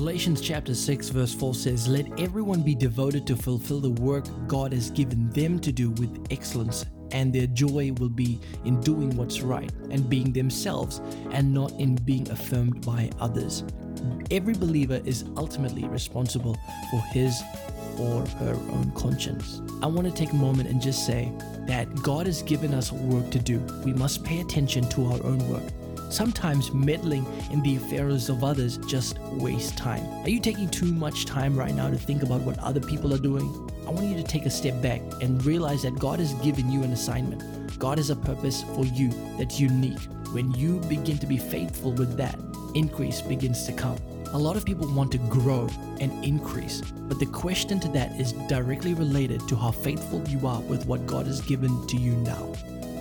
Galatians chapter 6 verse 4 says, Let everyone be devoted to fulfill the work God has given them to do with excellence, and their joy will be in doing what's right and being themselves and not in being affirmed by others. Every believer is ultimately responsible for his or her own conscience. I want to take a moment and just say that God has given us work to do. We must pay attention to our own work. Sometimes meddling in the affairs of others just wastes time. Are you taking too much time right now to think about what other people are doing? I want you to take a step back and realize that God has given you an assignment. God has a purpose for you that's unique. When you begin to be faithful with that, increase begins to come. A lot of people want to grow and increase, but the question to that is directly related to how faithful you are with what God has given to you now.